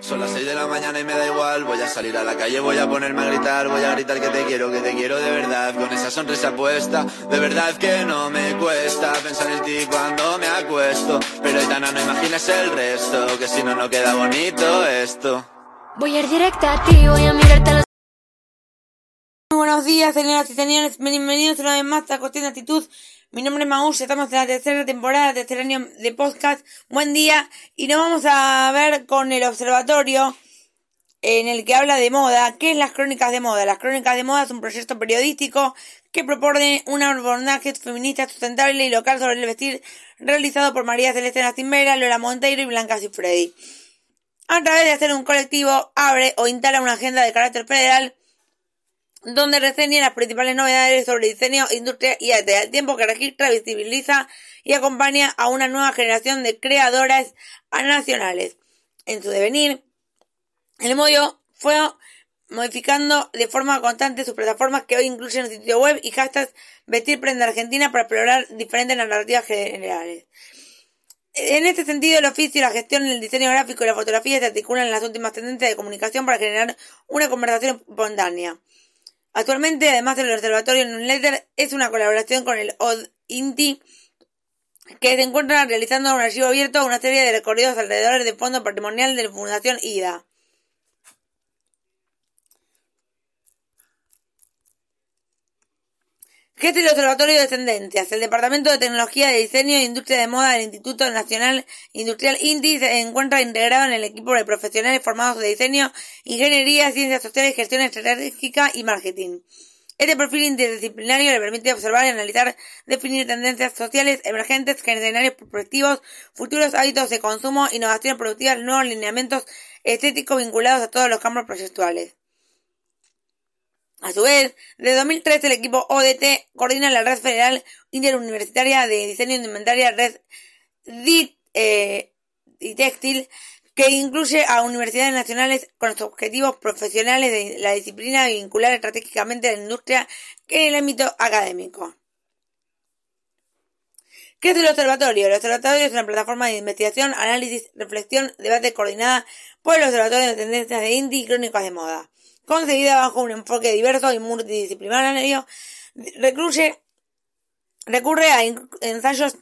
Son las 6 de la mañana y me da igual. Voy a salir a la calle, voy a ponerme a gritar. Voy a gritar que te quiero, que te quiero de verdad. Con esa sonrisa puesta, de verdad que no me cuesta pensar en ti cuando me acuesto. Pero Aitana, no imagines el resto, que si no, no queda bonito esto. Voy a ir directa a ti, voy a mirarte a los buenos días, señoras y señores. Bienvenidos una vez más a Cuestión de Actitud. Mi nombre es Maús, estamos en la tercera temporada, tercer año de podcast. Buen día. Y nos vamos a ver con el observatorio en el que habla de moda. ¿Qué es las crónicas de moda? Las crónicas de moda es un proyecto periodístico que propone un abordaje feminista sustentable y local sobre el vestir realizado por María Celeste Nastimbera, Lola Monteiro y Blanca Cifredi. A través de hacer un colectivo, abre o instala una agenda de carácter federal donde reseña las principales novedades sobre diseño, industria y arte, al tiempo que registra, visibiliza y acompaña a una nueva generación de creadoras nacionales. En su devenir, el modo fue modificando de forma constante sus plataformas que hoy incluyen el sitio web y hashtags Vestir Prenda Argentina para explorar diferentes narrativas generales. En este sentido, el oficio, la gestión, el diseño gráfico y la fotografía se articulan en las últimas tendencias de comunicación para generar una conversación espontánea. Actualmente, además del Observatorio Newsletter, es una colaboración con el OD INTI que se encuentra realizando un archivo abierto a una serie de recorridos alrededor del Fondo Patrimonial de la Fundación IDA. ¿Qué es el Observatorio de Tendencias? El Departamento de Tecnología de Diseño e Industria de Moda del Instituto Nacional Industrial INTI se encuentra integrado en el equipo de profesionales formados de diseño, ingeniería, ciencias sociales, gestión estratégica y marketing. Este perfil interdisciplinario le permite observar y analizar, definir tendencias sociales emergentes, escenarios prospectivos, futuros hábitos de consumo, innovaciones productivas, nuevos lineamientos estéticos vinculados a todos los campos proyectuales. A su vez, desde 2013 el equipo ODT coordina la Red Federal Interuniversitaria de Diseño de Indumentaria Red DIT eh, y Textil, que incluye a universidades nacionales con los objetivos profesionales de la disciplina y vincular estratégicamente a la industria en el ámbito académico. ¿Qué es el observatorio? El observatorio es una plataforma de investigación, análisis, reflexión, debate coordinada por el Observatorio de Tendencias de Indie y Crónicas de Moda concebida bajo un enfoque diverso y multidisciplinario, recurre, recurre a ensayos,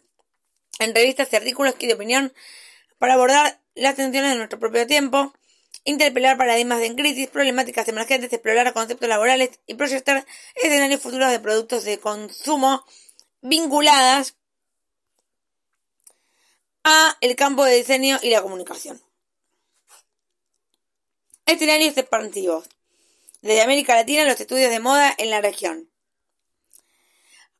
entrevistas y artículos de opinión para abordar las tensiones de nuestro propio tiempo, interpelar paradigmas en crisis, problemáticas emergentes, explorar conceptos laborales y proyectar escenarios futuros de productos de consumo vinculadas a el campo de diseño y la comunicación. Escenarios expansivos desde América Latina los estudios de moda en la región.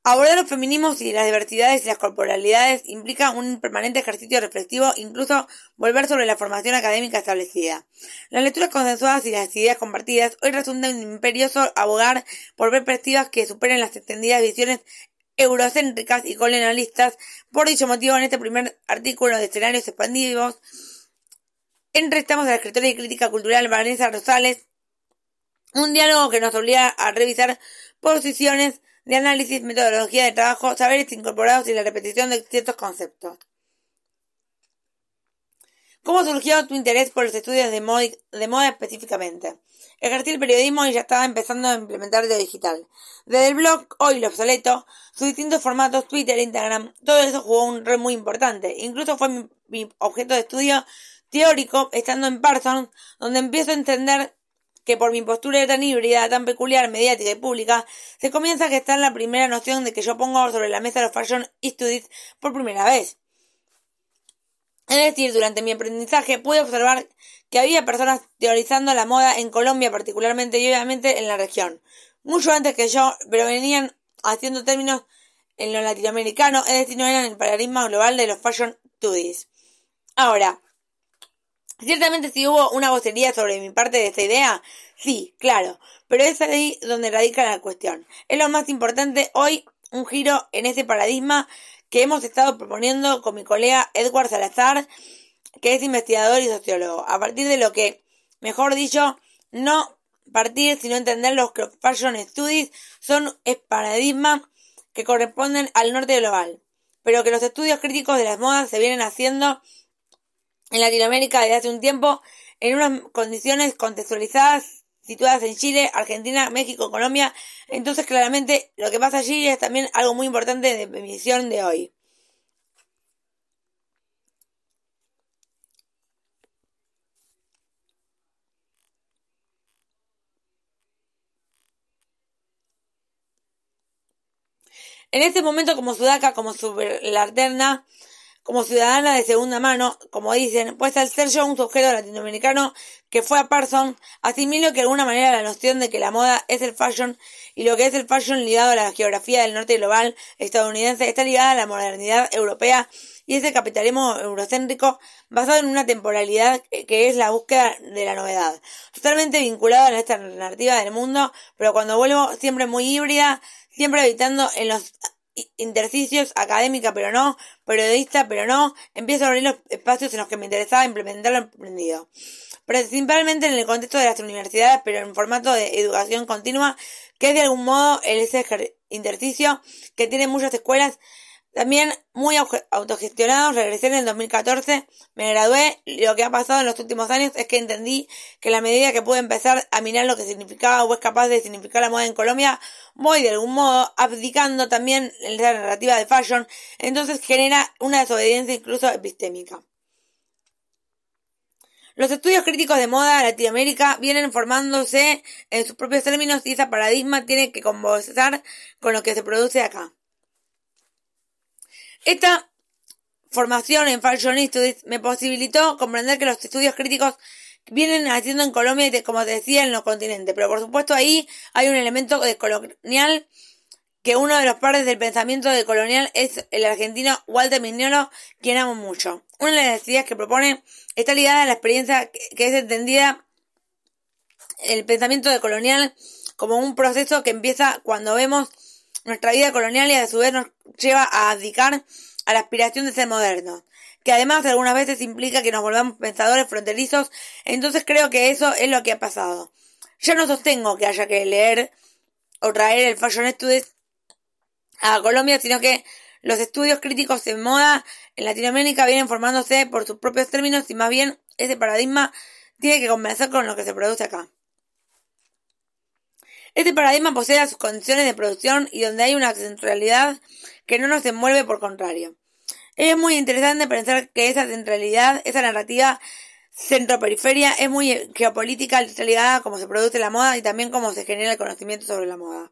Abordar los feminismos y las diversidades y las corporalidades implica un permanente ejercicio reflexivo, incluso volver sobre la formación académica establecida. Las lecturas consensuadas y las ideas compartidas hoy resultan imperioso abogar por perspectivas que superen las extendidas visiones eurocéntricas y colonialistas. Por dicho motivo, en este primer artículo de escenarios expandidos, entrevistamos a la escritora y crítica cultural Vanessa Rosales, un diálogo que nos obliga a revisar posiciones de análisis, metodología de trabajo, saberes incorporados y la repetición de ciertos conceptos. ¿Cómo surgió tu interés por los estudios de moda, de moda específicamente? ejercí el periodismo y ya estaba empezando a implementar lo digital. Desde el blog, hoy lo obsoleto, sus distintos formatos, Twitter, Instagram, todo eso jugó un rol muy importante. Incluso fue mi, mi objeto de estudio teórico estando en Parsons, donde empiezo a entender que por mi postura tan híbrida, tan peculiar, mediática y pública, se comienza a gestar la primera noción de que yo pongo sobre la mesa los Fashion Studies por primera vez. Es decir, durante mi aprendizaje pude observar que había personas teorizando la moda en Colombia particularmente y obviamente en la región, mucho antes que yo, pero venían haciendo términos en lo latinoamericano, es decir, no eran el paradigma global de los fashion studies. Ahora, ciertamente si hubo una vocería sobre mi parte de esta idea, sí, claro, pero es ahí donde radica la cuestión. Es lo más importante hoy un giro en ese paradigma que hemos estado proponiendo con mi colega Edward Salazar, que es investigador y sociólogo, a partir de lo que, mejor dicho, no partir sino entender los que fashion studies son el paradigma que corresponden al norte global, pero que los estudios críticos de las modas se vienen haciendo en Latinoamérica desde hace un tiempo en unas condiciones contextualizadas situadas en Chile, Argentina, México, Colombia. Entonces, claramente, lo que pasa allí es también algo muy importante de mi misión de hoy. En este momento, como sudaca, como subalterna, como ciudadana de segunda mano, como dicen, pues al ser yo un sujeto latinoamericano que fue a Parson, asimilo que de alguna manera la noción de que la moda es el fashion y lo que es el fashion ligado a la geografía del norte global estadounidense está ligada a la modernidad europea y ese capitalismo eurocéntrico basado en una temporalidad que es la búsqueda de la novedad, totalmente vinculado a esta narrativa del mundo, pero cuando vuelvo siempre muy híbrida, siempre habitando en los intersticios, académica pero no, periodista pero no, empiezo a abrir los espacios en los que me interesaba implementar lo aprendido. Principalmente en el contexto de las universidades, pero en formato de educación continua, que es de algún modo el ese intersticio que tiene muchas escuelas también muy autogestionados, regresé en el 2014, me gradué, lo que ha pasado en los últimos años es que entendí que la medida que pude empezar a mirar lo que significaba o es capaz de significar la moda en Colombia, voy de algún modo abdicando también en la narrativa de fashion, entonces genera una desobediencia incluso epistémica. Los estudios críticos de moda en Latinoamérica vienen formándose en sus propios términos y ese paradigma tiene que conversar con lo que se produce acá. Esta formación en Fashion Studies me posibilitó comprender que los estudios críticos vienen haciendo en Colombia y como te decía en los continentes, pero por supuesto ahí hay un elemento colonial que uno de los padres del pensamiento de colonial es el argentino Walter Mignolo, quien amo mucho. Una de las ideas que propone está ligada a la experiencia que es entendida el pensamiento de colonial como un proceso que empieza cuando vemos nuestra vida colonial y a su vez nos lleva a abdicar a la aspiración de ser modernos, que además algunas veces implica que nos volvamos pensadores fronterizos, entonces creo que eso es lo que ha pasado. Yo no sostengo que haya que leer o traer el Fashion Studies a Colombia, sino que los estudios críticos en moda en Latinoamérica vienen formándose por sus propios términos y más bien ese paradigma tiene que convencer con lo que se produce acá. Este paradigma posee sus condiciones de producción y donde hay una centralidad que no nos envuelve por contrario. Es muy interesante pensar que esa centralidad, esa narrativa centro-periferia es muy geopolítica, ligada a cómo se produce la moda y también cómo se genera el conocimiento sobre la moda.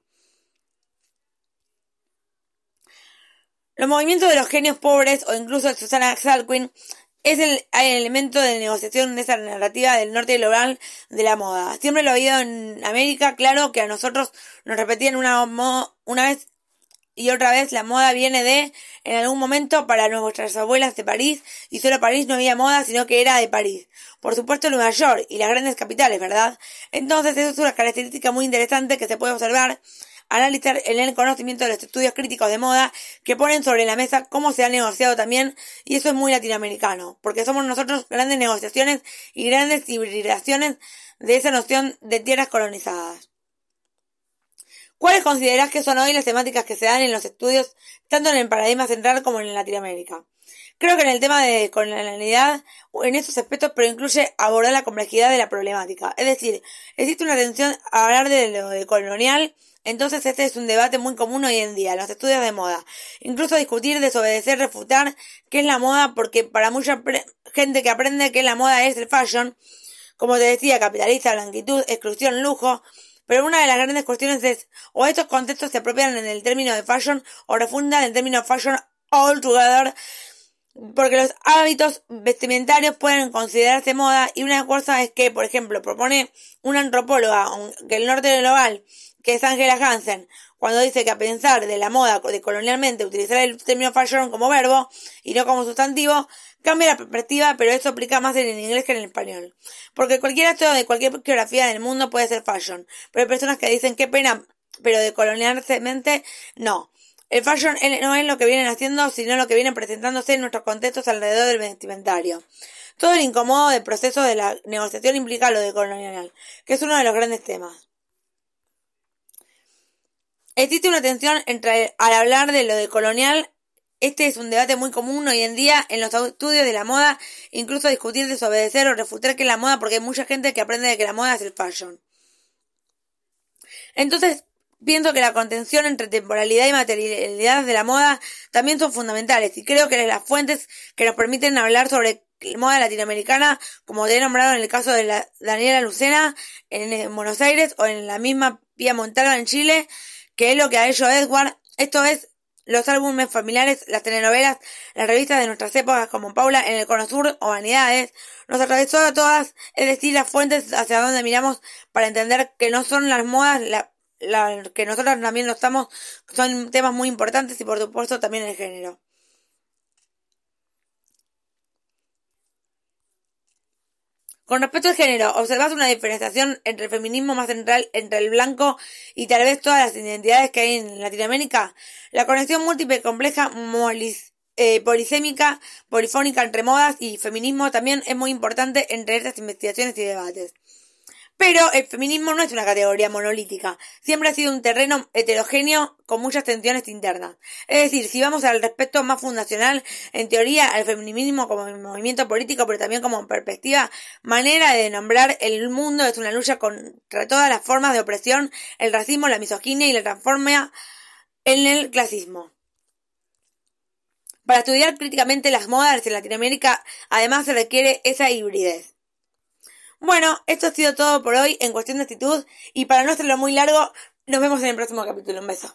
Los movimientos de los genios pobres o incluso de Susana Salquin es el, elemento de negociación de esa narrativa del norte global de la moda. Siempre lo ha habido en América, claro que a nosotros nos repetían una, una vez y otra vez la moda viene de, en algún momento, para nuestras abuelas de París, y solo París no había moda, sino que era de París. Por supuesto Nueva York y las grandes capitales, ¿verdad? Entonces eso es una característica muy interesante que se puede observar analizar el conocimiento de los estudios críticos de moda que ponen sobre la mesa cómo se ha negociado también, y eso es muy latinoamericano, porque somos nosotros grandes negociaciones y grandes hibridaciones de esa noción de tierras colonizadas. ¿Cuáles considerás que son hoy las temáticas que se dan en los estudios, tanto en el paradigma central como en Latinoamérica? Creo que en el tema de colonialidad, en esos aspectos, pero incluye abordar la complejidad de la problemática. Es decir, existe una tensión a hablar de lo de colonial, entonces este es un debate muy común hoy en día, en los estudios de moda. Incluso discutir, desobedecer, refutar qué es la moda, porque para mucha gente que aprende que la moda es el fashion, como te decía, capitalista, blanquitud, exclusión, lujo, pero una de las grandes cuestiones es, o estos contextos se apropian en el término de fashion o refundan el término fashion all together, porque los hábitos vestimentarios pueden considerarse moda y una cosa es que, por ejemplo, propone una antropóloga que el norte global, que es Angela Hansen, cuando dice que a pensar de la moda de colonialmente utilizar el término fashion como verbo y no como sustantivo, cambia la perspectiva, pero eso aplica más en el inglés que en el español. Porque cualquier acto de cualquier geografía del mundo puede ser fashion, pero hay personas que dicen qué pena, pero de colonialmente no. El fashion no es lo que vienen haciendo, sino lo que vienen presentándose en nuestros contextos alrededor del vestimentario. Todo el incómodo del proceso de la negociación implica lo de colonial, que es uno de los grandes temas. Existe una tensión entre al hablar de lo de colonial, este es un debate muy común hoy en día en los estudios de la moda, incluso discutir, desobedecer o refutar que es la moda, porque hay mucha gente que aprende de que la moda es el fashion. Entonces, pienso que la contención entre temporalidad y materialidad de la moda también son fundamentales y creo que las fuentes que nos permiten hablar sobre moda latinoamericana, como te he nombrado en el caso de la Daniela Lucena en Buenos Aires o en la misma Pia Montalva en Chile, que es lo que ha hecho Edward. Esto es los álbumes familiares, las telenovelas, las revistas de nuestras épocas como Paula en el Cono Sur o Vanidades, nos atravesó a todas, es decir, las fuentes hacia donde miramos para entender que no son las modas, la, la, que nosotros también lo estamos, son temas muy importantes y por supuesto también el género. Con respecto al género, observas una diferenciación entre el feminismo más central entre el blanco y tal vez todas las identidades que hay en Latinoamérica. La conexión múltiple, compleja, eh, polisémica, polifónica entre modas y feminismo también es muy importante entre estas investigaciones y debates. Pero el feminismo no es una categoría monolítica, siempre ha sido un terreno heterogéneo con muchas tensiones internas. Es decir, si vamos al respecto más fundacional, en teoría el feminismo como movimiento político, pero también como perspectiva, manera de nombrar el mundo es una lucha contra todas las formas de opresión, el racismo, la misoginia y la transforma en el clasismo. Para estudiar críticamente las modas en Latinoamérica, además se requiere esa hibridez. Bueno, esto ha sido todo por hoy en cuestión de actitud y para no hacerlo muy largo, nos vemos en el próximo capítulo. Un beso.